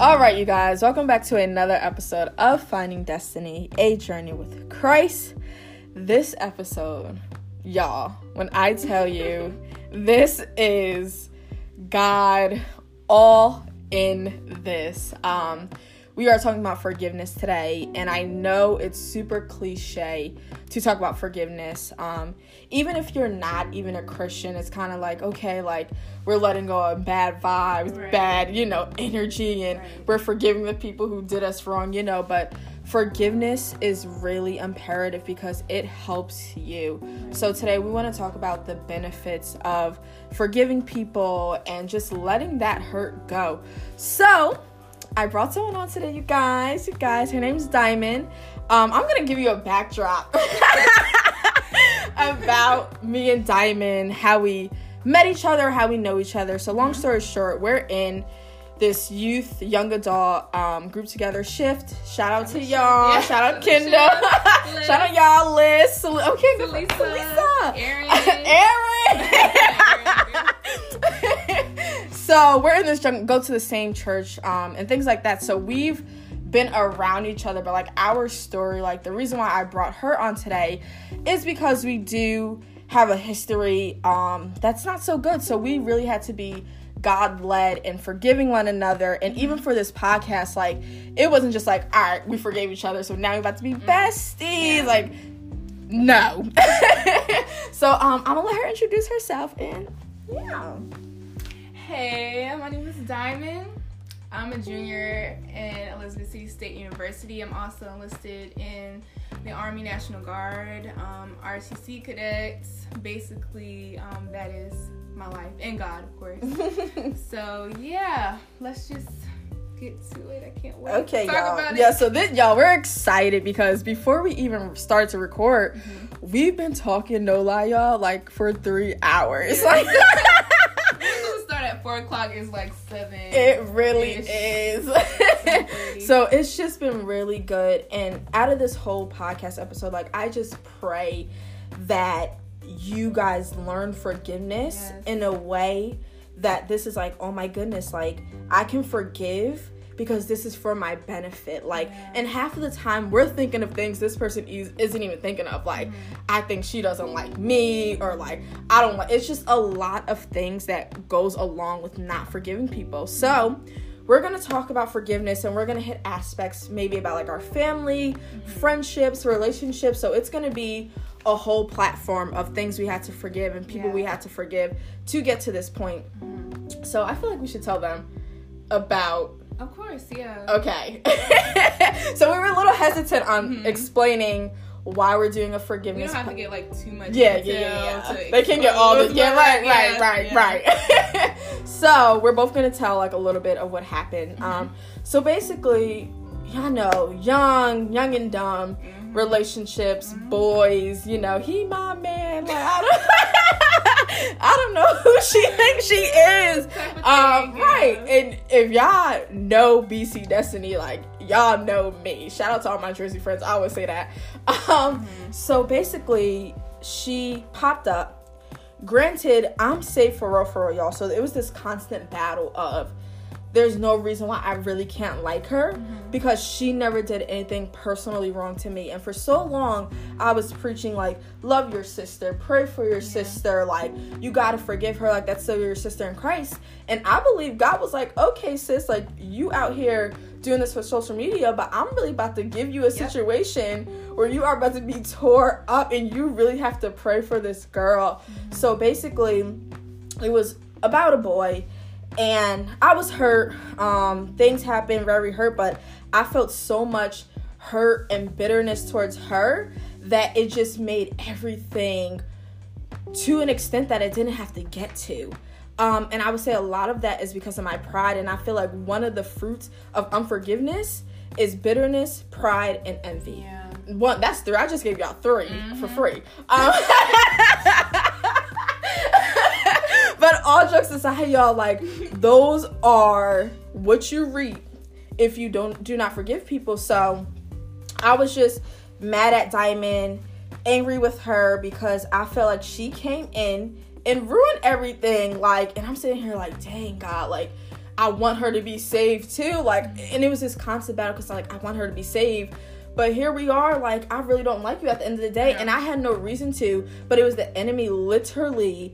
All right, you guys, welcome back to another episode of Finding Destiny, a journey with Christ. This episode, y'all, when I tell you, this is God all in this. Um, we are talking about forgiveness today, and I know it's super cliche to talk about forgiveness. Um, even if you're not even a Christian, it's kind of like, okay, like we're letting go of bad vibes, right. bad, you know, energy, and right. we're forgiving the people who did us wrong, you know, but forgiveness is really imperative because it helps you. So, today we want to talk about the benefits of forgiving people and just letting that hurt go. So, I brought someone on today, you guys. You guys, her name's Diamond. Um, I'm gonna give you a backdrop about me and Diamond, how we met each other, how we know each other. So, long story short, we're in this youth young adult um, group together shift. Shout out to y'all. Yeah. Shout out Kendall. Shout out y'all, Liz. Okay, good. Lisa. Lisa. Aaron. Aaron. So we're in this go to the same church um, and things like that. So we've been around each other, but like our story, like the reason why I brought her on today is because we do have a history um, that's not so good. So we really had to be God led and forgiving one another. And even for this podcast, like it wasn't just like, all right, we forgave each other, so now we're about to be mm. besties. Yeah. Like, no. so um, I'm gonna let her introduce herself and yeah. Hey, my name is Diamond. I'm a junior in Elizabeth City State University. I'm also enlisted in the Army National Guard, um, ROTC cadets. Basically, um, that is my life and God, of course. so yeah, let's just get to it. I can't wait. Okay, y'all. Yeah, so this y'all, we're excited because before we even start to record, mm-hmm. we've been talking no lie, y'all, like for three hours. Yeah. Like four o'clock is like seven. It really is. so it's just been really good. And out of this whole podcast episode, like I just pray that you guys learn forgiveness yes. in a way that this is like, oh my goodness, like I can forgive because this is for my benefit. Like, yeah. and half of the time we're thinking of things this person is, isn't even thinking of. Like, mm-hmm. I think she doesn't like me, or like, I don't like. It's just a lot of things that goes along with not forgiving people. So, we're to talk about forgiveness and we're to hit aspects maybe about like our family, mm-hmm. friendships, relationships. So, it's to be a whole platform of things we had to forgive and people yeah. we had to forgive to get to this point. So I feel like we should tell them about. Of course, yeah. Okay. so we were a little hesitant on mm-hmm. explaining why we're doing a forgiveness. We don't have to get like too much. Yeah, yeah, yeah. yeah. They can get all this. Yeah, right, right, right, yeah. right. so we're both gonna tell like a little bit of what happened. Mm-hmm. Um, so basically, y'all know, young, young and dumb. Mm-hmm relationships, boys, you know, he my man. Like I don't know who she thinks she is. Um, right. And if y'all know BC Destiny, like y'all know me. Shout out to all my Jersey friends. I always say that. Um, mm-hmm. so basically she popped up. Granted, I'm safe for real for real, y'all. So it was this constant battle of there's no reason why I really can't like her mm-hmm. because she never did anything personally wrong to me. And for so long, I was preaching like, love your sister, pray for your yeah. sister, like, you gotta forgive her, like, that's still your sister in Christ. And I believe God was like, okay, sis, like, you out here doing this for social media, but I'm really about to give you a situation yep. where you are about to be tore up and you really have to pray for this girl. Mm-hmm. So basically, it was about a boy and I was hurt. Um, things happened, very hurt, but I felt so much hurt and bitterness towards her that it just made everything to an extent that it didn't have to get to. Um, and I would say a lot of that is because of my pride. And I feel like one of the fruits of unforgiveness is bitterness, pride, and envy. Yeah. One, that's three. I just gave y'all 3 mm-hmm. for free. Um, but all jokes aside, y'all, like those are what you reap if you don't do not forgive people. So I was just mad at Diamond, angry with her because I felt like she came in and ruined everything. Like, and I'm sitting here like, dang God, like I want her to be saved too. Like, and it was this constant battle because I, like I want her to be saved. But here we are, like, I really don't like you at the end of the day. Yeah. And I had no reason to, but it was the enemy literally,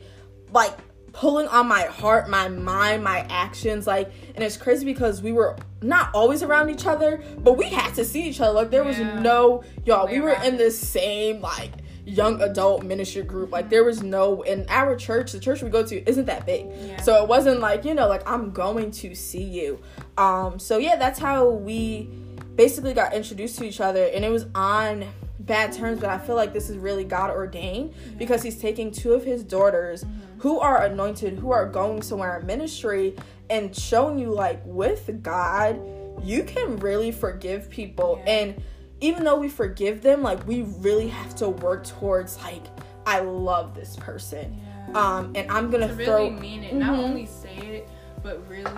like, pulling on my heart, my mind, my actions. Like, and it's crazy because we were not always around each other, but we had to see each other. Like, there was Yeah. no, y'all, we were around in the same, like, young adult ministry group. Like, there was no, in our church, the church we go to isn't that big. Yeah. So it wasn't like, you know, like, I'm going to see you. Um, so yeah, that's how we basically got introduced to each other, and it was on bad terms, but I feel like this is really God ordained because He's taking two of His daughters who are anointed, who are going somewhere in ministry, and showing you like with God, you can really forgive people, Yeah. and even though we forgive them, like we really have to work towards like I love this person, Yeah. um, and I'm gonna to throw really mean it, not Mhm. only say it, but really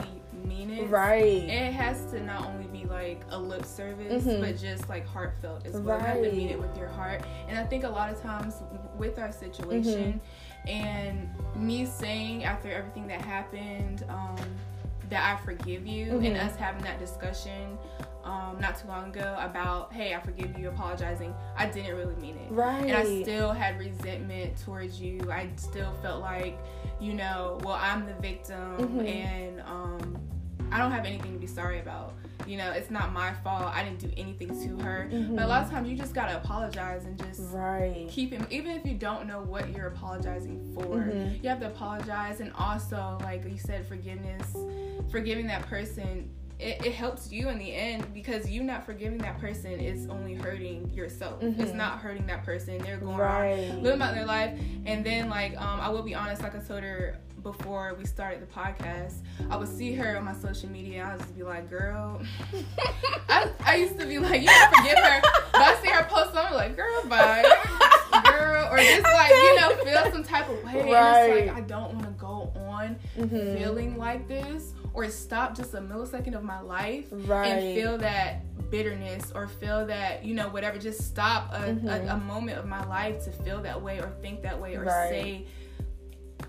right. It has to not only be like a lip service, Mhm. but just like heartfelt as well. You have to mean it with your heart. And I think a lot of times with our situation Mm-hmm. and me saying after everything that happened, um, that I forgive you, and Mhm. us having that discussion um, not too long ago about, hey, I forgive you, apologizing. I didn't really mean it. Right. And I still had resentment towards you. I still felt like, you know, well, I'm the victim Mhm. and um, I don't have anything to be sorry about. You know, it's not my fault. I didn't do anything to her. But a lot of times you just gotta apologize and just right. keep it, even if you don't know what you're apologizing for, Mhm. you have to apologize. And also, like you said, forgiveness, forgiving that person. It, it helps you in the end because you not forgiving that person is only hurting yourself. It's Mhm. not hurting that person. They're going on Right. living about their life. And then like um, I will be honest, like I told her before we started the podcast, I would see her on my social media. I would just be like, girl. I, I used to be like, you don't forgive her, but I see her post something like, girl, bye, girl, or just like you know feel some type of way. And Right. it's like I don't want to go on Mhm. feeling like this or stop just a millisecond of my life Right. and feel that bitterness or feel that you know whatever just stop a, Mhm. a, a moment of my life to feel that way or think that way or Right. say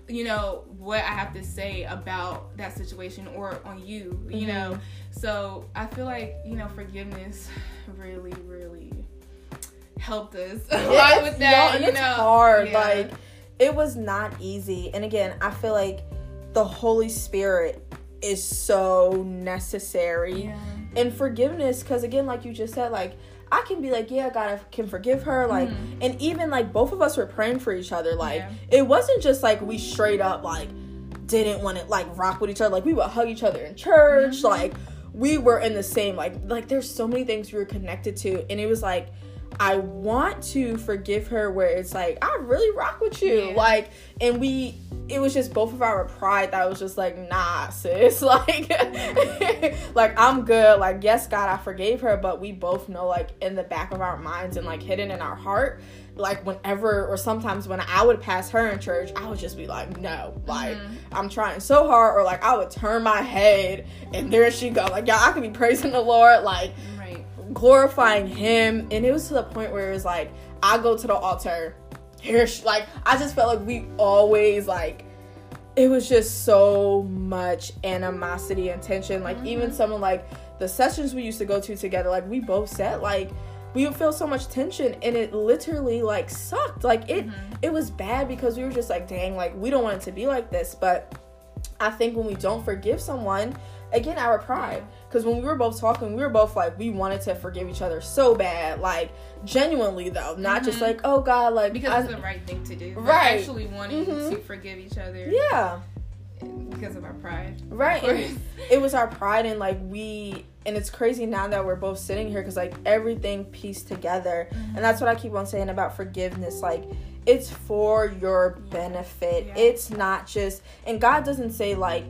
you know what i have to say about that situation or on you you Mhm. know so i feel like you know forgiveness really really helped us a lot with that y'all, and you it's know hard. Yeah. Like it was not easy. And again, I feel like the Holy Spirit is so necessary. yeah. And forgiveness, because again, like you just said, like I can be like, yeah, God, I can forgive her. Like, Mhm. and even like both of us were praying for each other. Like, Yeah. it wasn't just like we straight up like didn't want to like rock with each other. Like we would hug each other in church. Mhm. Like we were in the same like like there's so many things we were connected to, and it was like I want to forgive her where it's like I really rock with you. Yeah. Like, and we it was just both of our pride that was just like nah sis like like i'm good like yes god i forgave her but we both know like in the back of our minds and like hidden in our heart like whenever or sometimes when i would pass her in church i would just be like no like Mhm. i'm trying so hard or like i would turn my head and there she go like yeah i could be praising the lord like glorifying him and it was to the point where it was like i go to the altar here she, like i just felt like we always like it was just so much animosity and tension. Like even mm-hmm. someone like the sessions we used to go to together like we both said like we would feel so much tension and it literally like sucked. Like it mm-hmm. it was bad because we were just like dang like we don't want it to be like this. But i think when we don't forgive someone again our pride because when we were both talking we were both like we wanted to forgive each other so bad like genuinely though not just Mhm. like oh god like because I- it's the right thing to do Right. actually wanting Mhm. to forgive each other yeah because of our pride right Of and course. it was our pride and like we and it's crazy now that we're both sitting here because like everything pieced together and that's what i keep on saying about forgiveness like it's for your benefit Yeah. it's not just and god doesn't say like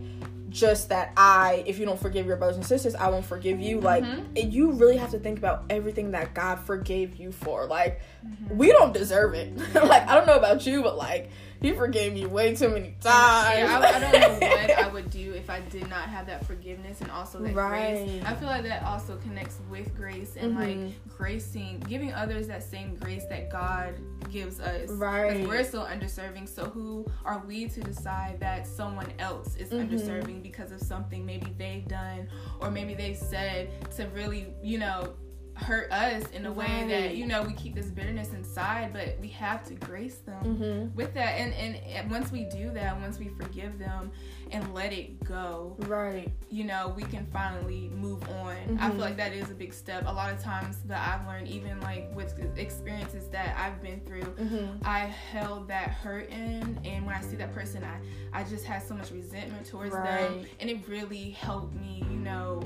just that i if you don't forgive your brothers and sisters i won't forgive you. Like Mhm. it, you really have to think about everything that god forgave you for. Like we don't deserve it. Like i don't know about you but like he forgave me way too many times. Yeah, I, I, don't know what I would do if I did not have that forgiveness and also that right. grace. I feel like that also connects with grace and mm-hmm. like gracing, giving others that same grace that God gives us. Right. Because we're so underserving. So who are we to decide that someone else is mm-hmm. underserving because of something maybe they've done or maybe they said to really, you know, hurt us in a way that you know we keep this bitterness inside but we have to grace them mm-hmm. with that and, and, and once we do that once we forgive them and let it go right you know we can finally move on mm-hmm. i feel mm-hmm. like that is a big step a lot of times that i've learned even like with experiences that i've been through mm-hmm. i held that hurt in and when i see that person i i just had so much resentment towards right. them and it really helped me you know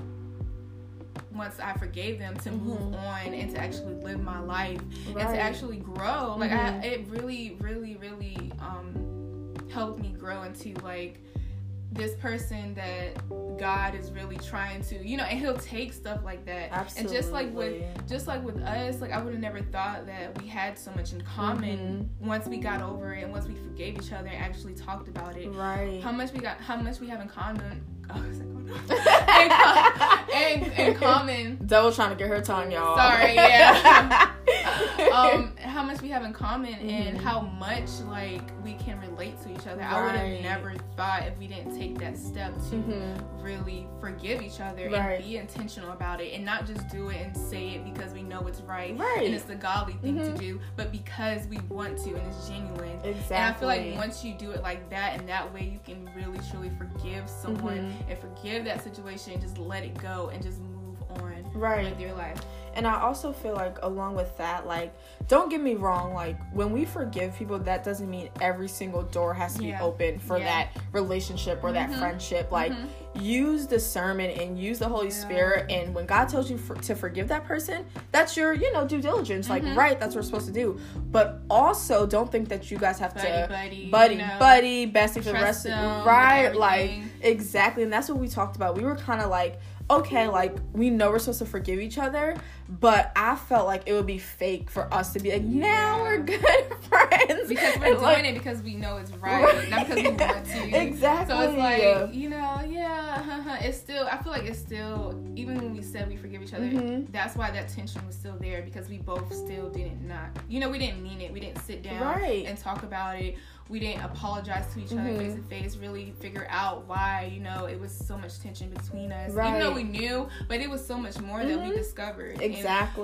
once I forgave them to mm-hmm. move on and to actually live my life right. and to actually grow. Like mm-hmm. I, it really, really, really um, helped me grow into like this person that God is really trying to, you know, and He'll take stuff like that. Absolutely. And just like with, just like with us, like I would have never thought that we had so much in common mm-hmm. once we got over it and once we forgave each other and actually talked about it. Right. How much we got, how much we have in common. Oh, in, in, common. Devil trying to get her tongue, y'all. Sorry, yeah. um, how much we have in common mm-hmm. and how much like we can relate to each other. Right. I would have never thought if we didn't take that step to mm-hmm. really forgive each other right. and be intentional about it and not just do it and say it because we know it's right, right. and it's the godly thing mm-hmm. to do, but because we want to and it's genuine. Exactly. And I feel like once you do it like that and that way you can really truly forgive someone mm-hmm. and forgive that situation, and just let it go and just move on right. with your life. And I also feel like along with that, like, don't get me wrong, like when we forgive people, that doesn't mean every single door has to yeah. be open for yeah. that relationship or mm-hmm. that friendship. Like mm-hmm. use discernment and use the Holy yeah. Spirit. And when God tells you for, to forgive that person, that's your, you know, due diligence. Mm-hmm. Like, right, that's what we're supposed to do. But also don't think that you guys have buddy, to buddy, buddy, you know, buddy, bestie for the rest of right. Like exactly. And that's what we talked about. We were kind of like okay, like we know we're supposed to forgive each other, but I felt like it would be fake for us to be like, now we're good friends. Because we're and doing like, it because we know it's right, right, not because we want to. Exactly. So it's like, yeah. you know, yeah, it's still, I feel like it's still, even when we said we forgive each other, mm-hmm. that's why that tension was still there because we both still didn't not, you know, we didn't mean it. We didn't sit down right. and talk about it we didn't apologize to each mm-hmm. other face to face, really figure out why, you know, it was so much tension between us. Right. Even though we knew, but it was so much more mm-hmm. that we mm-hmm. discovered. Exactly.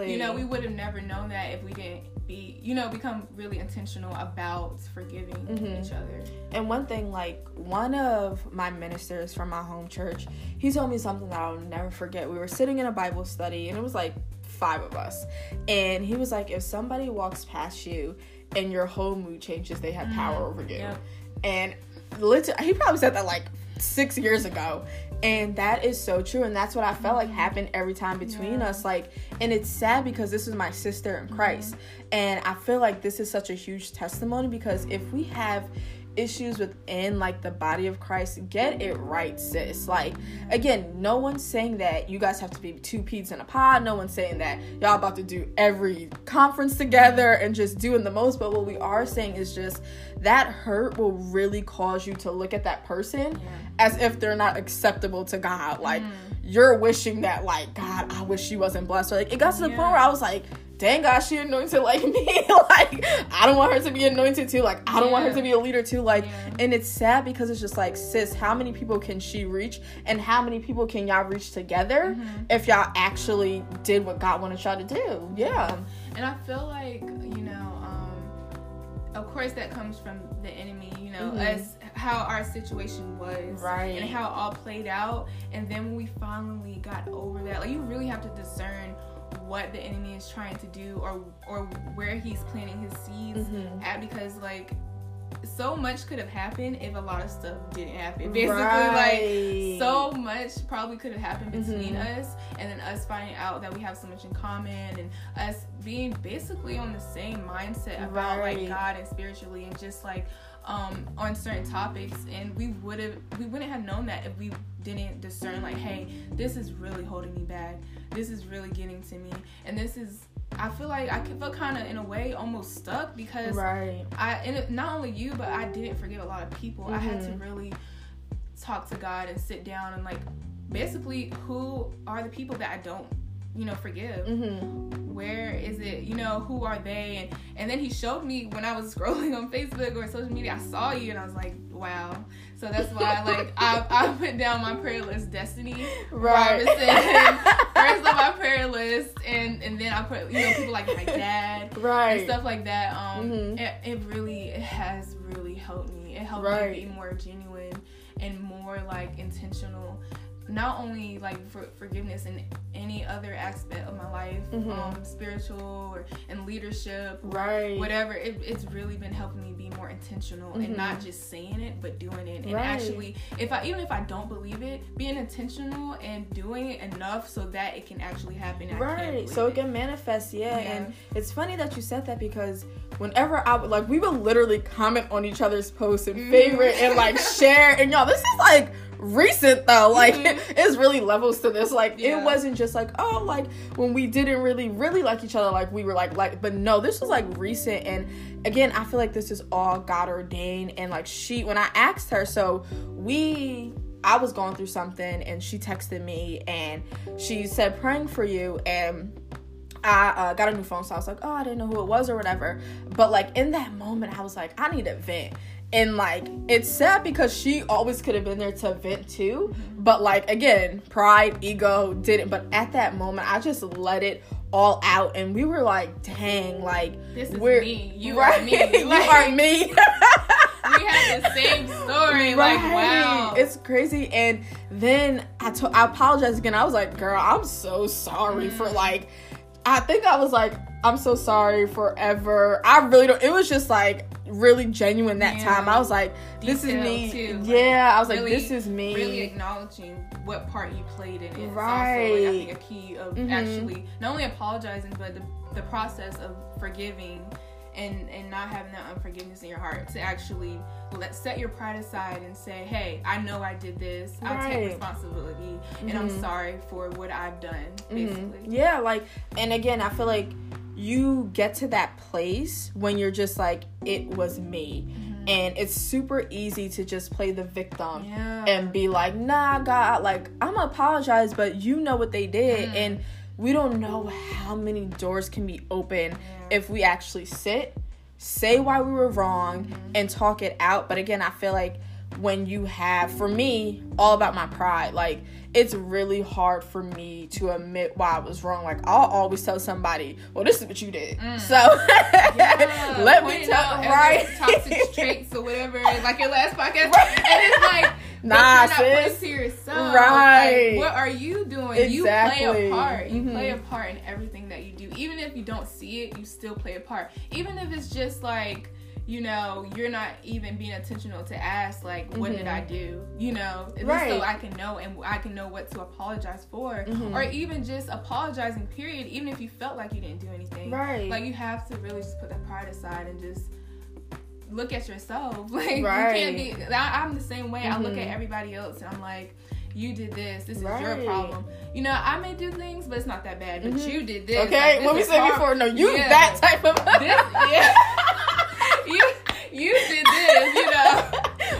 And, you know, we would have never known that if we didn't be, you know, become really intentional about forgiving mm-hmm. each other. And one thing, like, one of my ministers from my home church, he told me something that I'll never forget. We were sitting in a Bible study, and it was like five of us. And he was like, if somebody walks past you and your whole mood changes, they have power mm, over you. Yep. And literally, he probably said that like six years ago. And that is so true. And that's what I felt like mm-hmm. happened every time between yeah. us. Like, and it's sad because this is my sister in Christ. Mm-hmm. And I feel like this is such a huge testimony because if we have issues within like the body of Christ, get it right, sis. Like again, no one's saying that you guys have to be two peas in a pod. No one's saying that y'all about to do every conference together and just doing the most. But what we are saying is just that hurt will really cause you to look at that person yeah. as if they're not acceptable to God. Like mm. you're wishing that like God, I wish she wasn't blessed. Or like it got to the yeah. point where I was like dang God, she anointed like me. like, I don't want her to be anointed too. Like, I don't yeah. want her to be a leader too. Like, yeah. and it's sad because it's just like, sis, how many people can she reach? And how many people can y'all reach together mm-hmm. if y'all actually did what God wanted y'all to do? Yeah. And I feel like, you know, um, of course that comes from the enemy, you know, mm-hmm. us how our situation was right and how it all played out and then when we finally got over that like you really have to discern what the enemy is trying to do or or where he's planting his seeds mm-hmm. at because like so much could have happened if a lot of stuff didn't happen. Basically, right. like so much probably could have happened between mm-hmm. us, and then us finding out that we have so much in common, and us being basically on the same mindset about right. like God and spiritually, and just like um, on certain topics, and we would have we wouldn't have known that if we didn't discern like, hey, this is really holding me back. This is really getting to me, and this is I feel like I feel kind of in a way almost stuck because right. I and it, not only you but I didn't forgive a lot of people. I had to Mhm. really talk to God and sit down and like basically who are the people that I don't you know forgive Mm-hmm. where is it you know who are they and and then he showed me when i was scrolling on facebook or social media i saw you and i was like wow so that's why like i, I put down my prayer list destiny Right. Robinson first on my prayer list and and then i put you know people like my dad and right. stuff like that um Mhm. it, it really it has really helped me it helped Right. me be more genuine and more like intentional not only like for forgiveness in any other aspect of my life Mhm. um spiritual or in leadership Right. whatever it, it's really been helping me be more intentional and Mhm. not just saying it but doing it and Right. actually if i even if i don't believe it being intentional and doing it enough so that it can actually happen and Right, so it can manifest, yeah. Yeah. And it's funny that you said that because whenever I would like, we would literally comment on each other's posts and favorite and like share. And y'all, this is like recent though. Like, Mhm. it's really levels to this. Like, Yeah. it wasn't just like, oh, like when we didn't really, really like each other, like we were like, like, but no, this was like recent. And again, I feel like this is all God ordained. And like, she, when I asked her, so we, I was going through something and she texted me and she said, praying for you. And I uh, got a new phone, so I was like, oh, I didn't know who it was or whatever. But like in that moment, I was like, I need to vent. And like, it's sad because she always could have been there to vent too. But like, again, pride, ego didn't. But at that moment, I just let it all out. And we were like, dang, like, this is we're me you right. are me you Like, are me. we had the same story. Like, wow. It's crazy. And then I to- I apologized again. I was like, girl, I'm so sorry for Mm. like, I think I was like, I'm so sorry forever. I really don't. It was just like really genuine that Yeah. time. I was like, this is me. too. Yeah, I was like, Really- this is me. really acknowledging what part you played in it. Right. also, like, I think a key of Mhm. actually not only apologizing, but the, the process of forgiving and and not having that unforgiveness in your heart to actually let set your pride aside and say, hey, I know I did this. I'll Right. take responsibility, and I'm Mhm. sorry for what I've done. Mhm. Basically. Yeah, like, and again, I feel like you get to that place when you're just like, it was me. And it's super easy to just play the victim Yeah. and be like, nah, God, like, I'm gonna apologize, but you know what they did. Mm. And we don't know how many doors can be open if we actually sit, say why we were wrong, Mm-hmm. and talk it out. But again, I feel like when you have, for me, all about my pride, like, it's really hard for me to admit why I was wrong. Like, I'll always tell somebody, well, this is what you did. Mm. So, Yeah, let me tell, right? toxic traits or whatever, like your last podcast, Right. and it's like, Nah, you're not sis. to yourself. Right. Like, what are you doing? You play a part. You Mhm. play a part in everything that you do. Even if you don't see it, you still play a part. Even if it's just like, you know, you're not even being intentional to ask, like, what did Mhm. I do? You know, Right. so I can know and I can know what to apologize for, Mhm. or even just apologizing. Period. Even if you felt like you didn't do anything, Right. like you have to really just put that pride aside and just look at yourself. Like Right. you can't be. I, I'm the same way. I look at everybody else and I'm like, you did this. This is your problem. You know, I may do things, but it's not that bad. But Mhm. you did this. okay, Like, what we said before, no, you Yeah. that type of. This, yeah. you you did this. You know.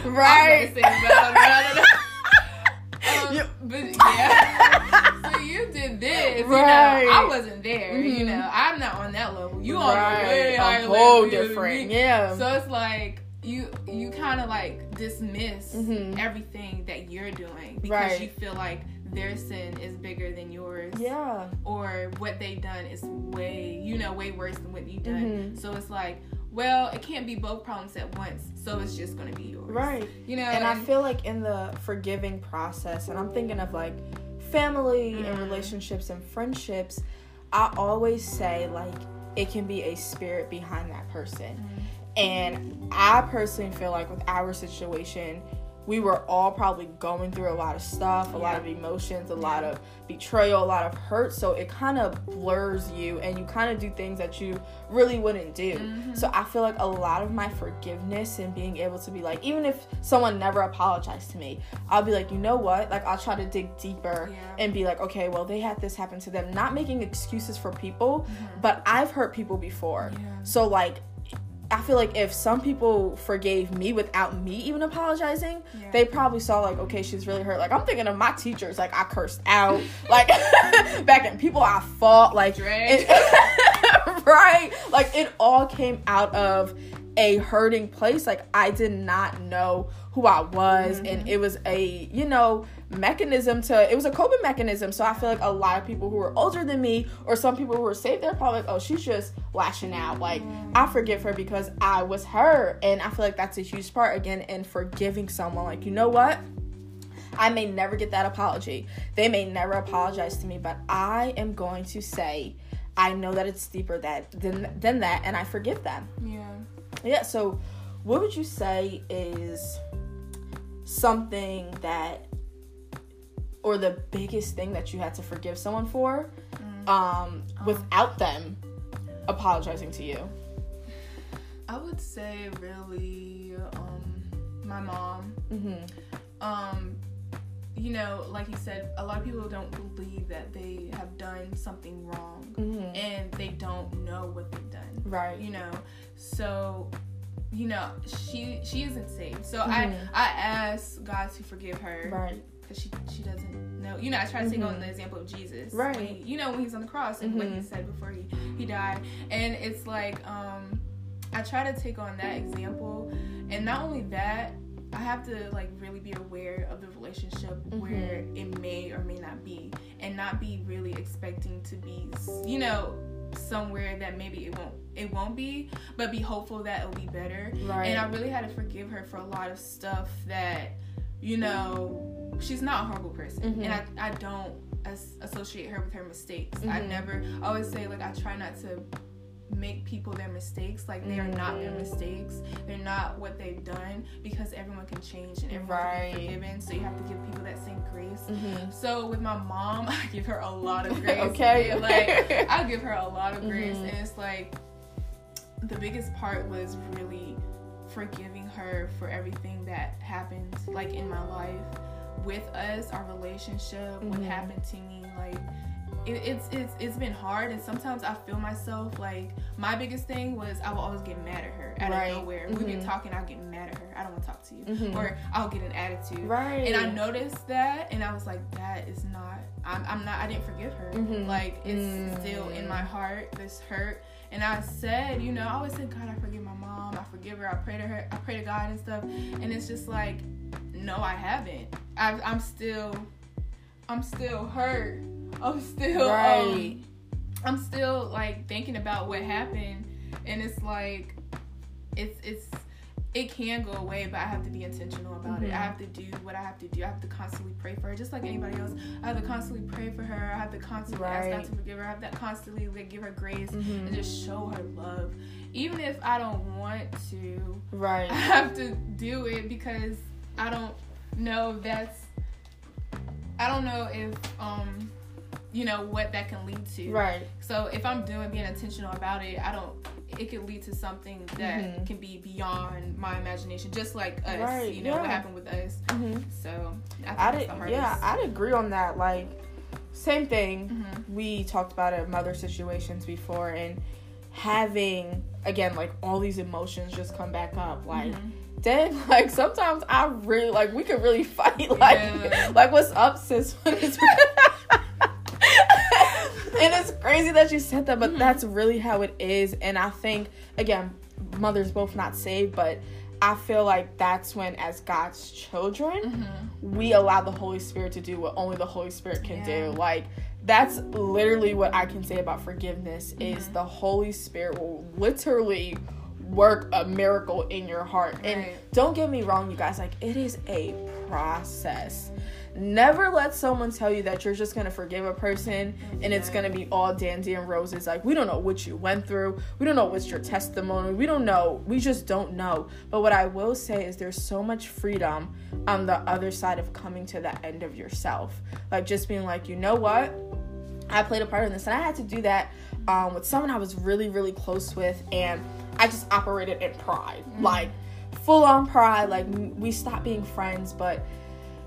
right. I'm not gonna say blah, blah, blah, blah. Um, You- but yeah. so you did this. Right. You know, I wasn't there. You Mhm. know, I'm not on that level. You on right. a way higher whole level. different, yeah. So it's like you you kind of like dismiss Mhm. everything that you're doing because Right. you feel like their sin is bigger than yours yeah. or what they've done is way you know way worse than what you've done Mhm. so it's like well it can't be both problems at once so it's just gonna be yours Right. you know And I feel like in the forgiving process, and I'm thinking of like family and Mhm. relationships and friendships, I always say like it can be a spirit behind that person. Mm-hmm. And I personally feel like with our situation, we were all probably going through a lot of stuff, a lot of emotions, a lot of betrayal, a lot of hurt. So it kind of blurs you and you kind of do things that you really wouldn't do. Mm-hmm. So I feel like a lot of my forgiveness and being able to be like, even if someone never apologized to me, I'll be like, you know what? Like, I'll try to dig deeper Yeah. and be like, okay, well, they had this happen to them. Not making excuses for people, Mm-hmm. but I've hurt people before. Yeah. So, like, I feel like if some people forgave me without me even apologizing, Yeah. they probably saw like, okay, she's really hurt. Like I'm thinking of my teachers, like I cursed out, like back in people I fought, like it- right, like it all came out of a hurting place. Like I did not know who I was, and mm-hmm. it was a you know mechanism to it was a coping mechanism. So I feel like a lot of people who were older than me, or some people who were safe, they're probably like, oh, she's just lashing out. Like I mm-hmm. forgive her because I was her, and I feel like that's a huge part again in forgiving someone. Like you know what. I may never get that apology. They may never apologize to me, but I am going to say I know that it's deeper that than than that and I forgive them. Yeah. Yeah, so what would you say is something that or the biggest thing that you had to forgive someone for um without them apologizing to you? I would say really um my mom. Mm-hmm. Um you know, like you said, a lot of people don't believe that they have done something wrong Mhm. and they don't know what they've done. Right. You know. So you know, she she isn't saved. So Mhm. I I asked God to forgive her. Right. because she she doesn't know. You know, I try to take on Mhm. the example of Jesus, Right. when you know, when he's on the cross and what he Mhm. said before he he died, and it's like um, I try to take on that example, and not only that. I have to like really be aware of the relationship where it may or may not be, and not be really expecting to be, you know, somewhere that maybe it won't it won't be, but be hopeful that it'll be better. Right. And I really had to forgive her for a lot of stuff that, you know, she's not a horrible person. Mhm. And I, I don't as- associate her with her mistakes. I Mhm. never, I always say, like, I try not to make people their mistakes. Like, they are not their Mhm. mistakes. They're not what they've done because everyone can change and everyone Right. can be forgiven. So you have to give people that same grace. Mhm. So with my mom, I give her a lot of grace. Okay. Like I give her a lot of grace, Mhm. and it's like the biggest part was really forgiving her for everything that happened, like in my life, with us, our relationship, what Mhm. happened to me, like. It, it's it's it's been hard, and sometimes I feel myself like my biggest thing was I will always get mad at her out Right. of nowhere. We'd be talking, I'll get mad at her. I don't want to talk to you, Mhm. or I'll get an attitude. Right. And I noticed that, and I was like, that is not. I'm, I'm not. I didn't forgive her. Mhm. Like it's Mm. still in my heart. This hurt. And I said, you know, I always said, God, I forgive my mom. I forgive her. I pray to her. I pray to God and stuff. And it's just like, no, I haven't. I, I'm still. I'm still hurt. I'm still. Right. Um, I'm still like thinking about what happened, and it's like, it's it's it can go away, but I have to be intentional about it. Mhm. I have to do what I have to do. I have to constantly pray for her, just like anybody else. I have to constantly pray for her. I have to constantly ask Right. God to forgive her. I have to constantly like give her grace Mhm. and just show her love, even if I don't want to. Right. I have to do it because I don't know if that's. I don't know if um, you know what that can lead to. Right. So if I'm doing being intentional about it, I don't. It could lead to something that Mhm. can be beyond my imagination, just like us. Right, You know yeah. what happened with us. Mhm. So I think I did, yeah, I'd agree on that. Like, same thing. Mhm. We talked about it in mother situations before, and having again like all these emotions just come back up. Like, dang, like sometimes I really like we could really fight. Like, Yeah. like what's up, sis? What is- and it's crazy that you said that, but Mhm. that's really how it is. And I think again, mothers both not saved, but I feel like that's when, as God's children, Mhm. we allow the Holy Spirit to do what only the Holy Spirit can Yeah. do. Like that's literally what I can say about forgiveness is Mhm. the Holy Spirit will literally work a miracle in your heart. And don't get me wrong, you guys, like it is a process. Never let someone tell you that you're just gonna forgive a person and it's gonna be all dandy and roses. Like, we don't know what you went through. We don't know what's your testimony. We don't know. We just don't know. But what I will say is there's so much freedom on the other side of coming to the end of yourself. Like, just being like, you know what? I played a part in this, and I had to do that um, with someone I was really, really close with, and I just operated in pride, like full on pride. Like we stopped being friends, but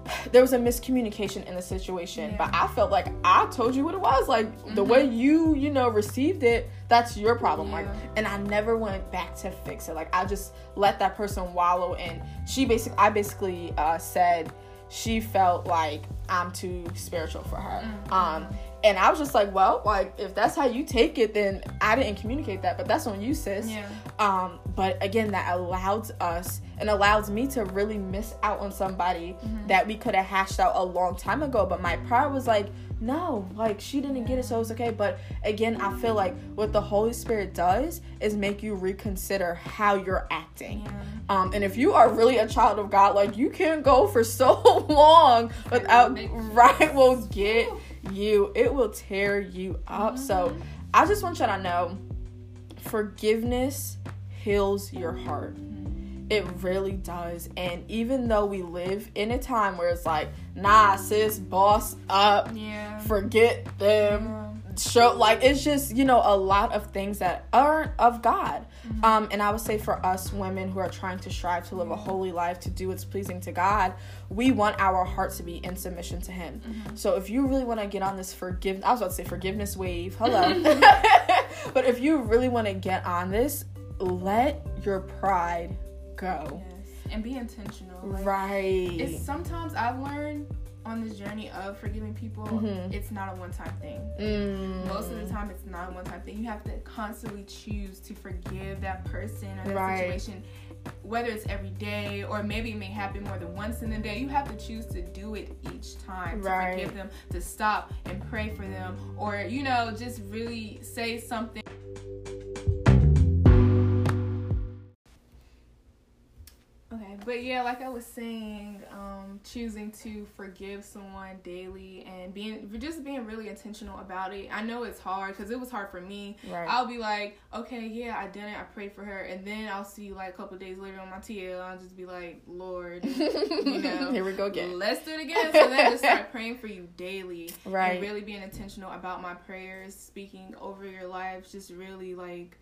there was a miscommunication in the situation. Yeah. But I felt like I told you what it was. Like the way you, you know, received it, that's your problem. Like, and I never went back to fix it. Like I just let that person wallow and She basically, I basically uh, said she felt like I'm too spiritual for her. Mm-hmm. Um, and I was just like, well, like if that's how you take it, then I didn't communicate that, but that's on you, sis. Yeah. Um, but again, that allowed us and allows me to really miss out on somebody Mm-hmm. that we could have hashed out a long time ago. But my pride was like, no, like she didn't get it, so it's okay. But again, I feel like what the Holy Spirit does is make you reconsider how you're acting. Yeah. Um, and if you are really a child of God, like you can't go for so long without right will get you. It will tear you up. So I just want y'all to know forgiveness heals your heart. It really does. And even though we live in a time where it's like, nah, sis, boss up, Yeah. forget them. Show like it's just you know a lot of things that aren't of god. Um and i would say for us women who are trying to strive to live a holy life to do what's pleasing to god we want our heart to be in submission to him. So if you really want to get on this forgive i was about to say forgiveness wave hello. But if you really want to get on this let your pride go Yes. And be intentional. Like, right It's sometimes I've learned on this journey of forgiving people, Mhm. it's not a one time thing. Mm. Most of the time, it's not a one time thing. You have to constantly choose to forgive that person or that Right. situation, whether it's every day or maybe it may happen more than once in the day. You have to choose to do it each time to Right. forgive them, to stop and pray for them, or you know, just really say something. Okay, but yeah, like I was saying, um, choosing to forgive someone daily and being just being really intentional about it. I know it's hard because it was hard for me. right I'll be like, okay, yeah, I did it. I prayed for her, and then I'll see like a couple days later on my TL. I'll just be like, Lord, you know, here we go again let's do it again. So then I just start praying for you daily, Right. And really being intentional about my prayers, speaking over your lives, just really like.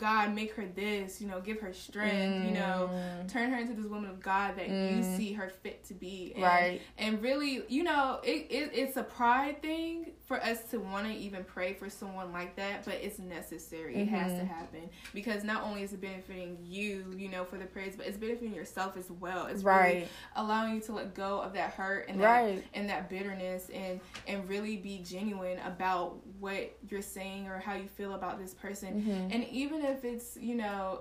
God, make her this, you know, give her strength, you know, Mm. turn her into this woman of God that you Mm. see her fit to be. And, right And really, you know, it, it it's a pride thing for us to want to even pray for someone like that, but it's necessary. It has to Mhm. happen because not only is it benefiting you, you know, for the prayers, but it's benefiting yourself as well. It's right really allowing you to let go of that hurt and that right and that bitterness and and really be genuine about what you're saying or how you feel about this person Mhm. and even if it's you know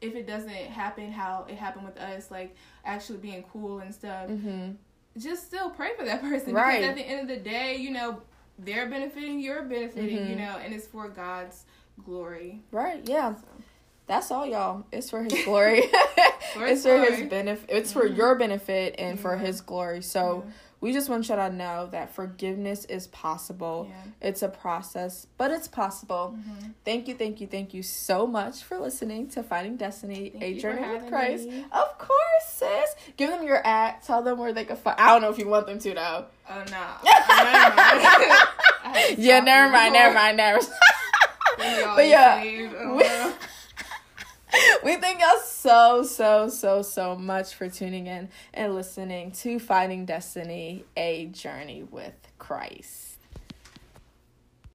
if it doesn't happen how it happened with us like actually being cool and stuff Mm-hmm. just still pray for that person Right. because at the end of the day you know they're benefiting you're benefiting Mhm. you know and it's for god's glory Right, yeah. so. That's all y'all. It's for his glory. For it's his for his benefit. It's for Mhm. your benefit and for his glory. So Yeah. We just want you to know that forgiveness is possible. Yeah. It's a process, but it's possible. Mhm. Thank you, thank you, thank you so much for listening to Finding Destiny, Thank a journey with Christ. me. Of course, sis. Give them your at. Tell them where they can find. I don't know if you want them to though. oh no never mind. I had to yeah, never mind, never mind, never. All but yeah, saved. Oh, we- no. we thank y'all so, so, so, so much for tuning in and listening to Finding Destiny, a journey with Christ.